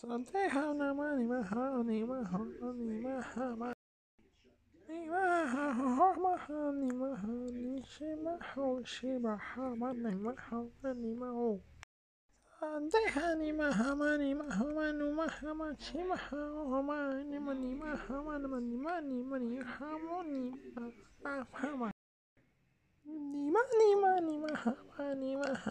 上帝好，那么你们好，你们好，你们好吗？你们好，好吗？好，你们好，你是吗？好是吧？好吗？你们好？你们好。上帝好，你们好吗？你们好吗？你们好吗？你们好吗？你们你们好吗？那么你们你们你好吗？你们好吗？你们你们你们好？你们好吗？那那你们你们你们你们？好吗？你们好